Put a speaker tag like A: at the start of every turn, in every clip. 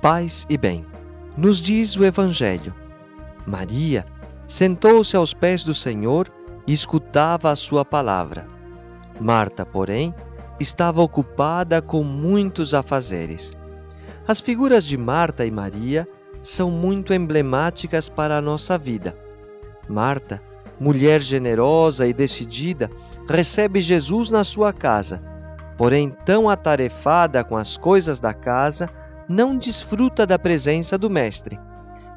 A: paz e bem. Nos diz o Evangelho. Maria sentou-se aos pés do Senhor e escutava a sua palavra. Marta, porém, estava ocupada com muitos afazeres. As figuras de Marta e Maria são muito emblemáticas para a nossa vida. Marta, mulher generosa e decidida, recebe Jesus na sua casa, porém, tão atarefada com as coisas da casa, não desfruta da presença do Mestre.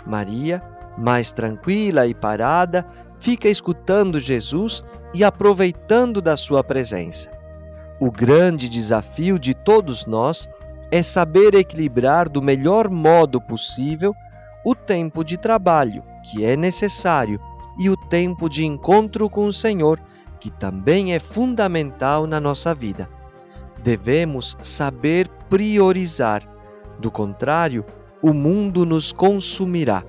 A: Maria, mais tranquila e parada, fica escutando Jesus e aproveitando da sua presença. O grande desafio de todos nós é saber equilibrar do melhor modo possível o tempo de trabalho, que é necessário, e o tempo de encontro com o Senhor, que também é fundamental na nossa vida. Devemos saber priorizar, do contrário, o mundo nos consumirá.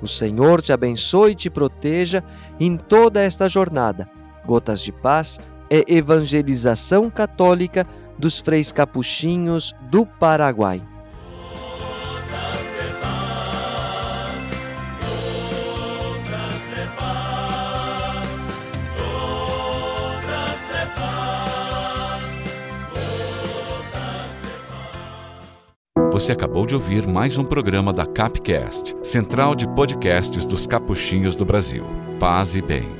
A: O Senhor te abençoe e te proteja em toda esta jornada. Gotas de Paz é evangelização católica dos freis capuchinhos do Paraguai.
B: Você acabou de ouvir mais um programa da Capcast, central de podcasts dos capuchinhos do Brasil. Paz e bem.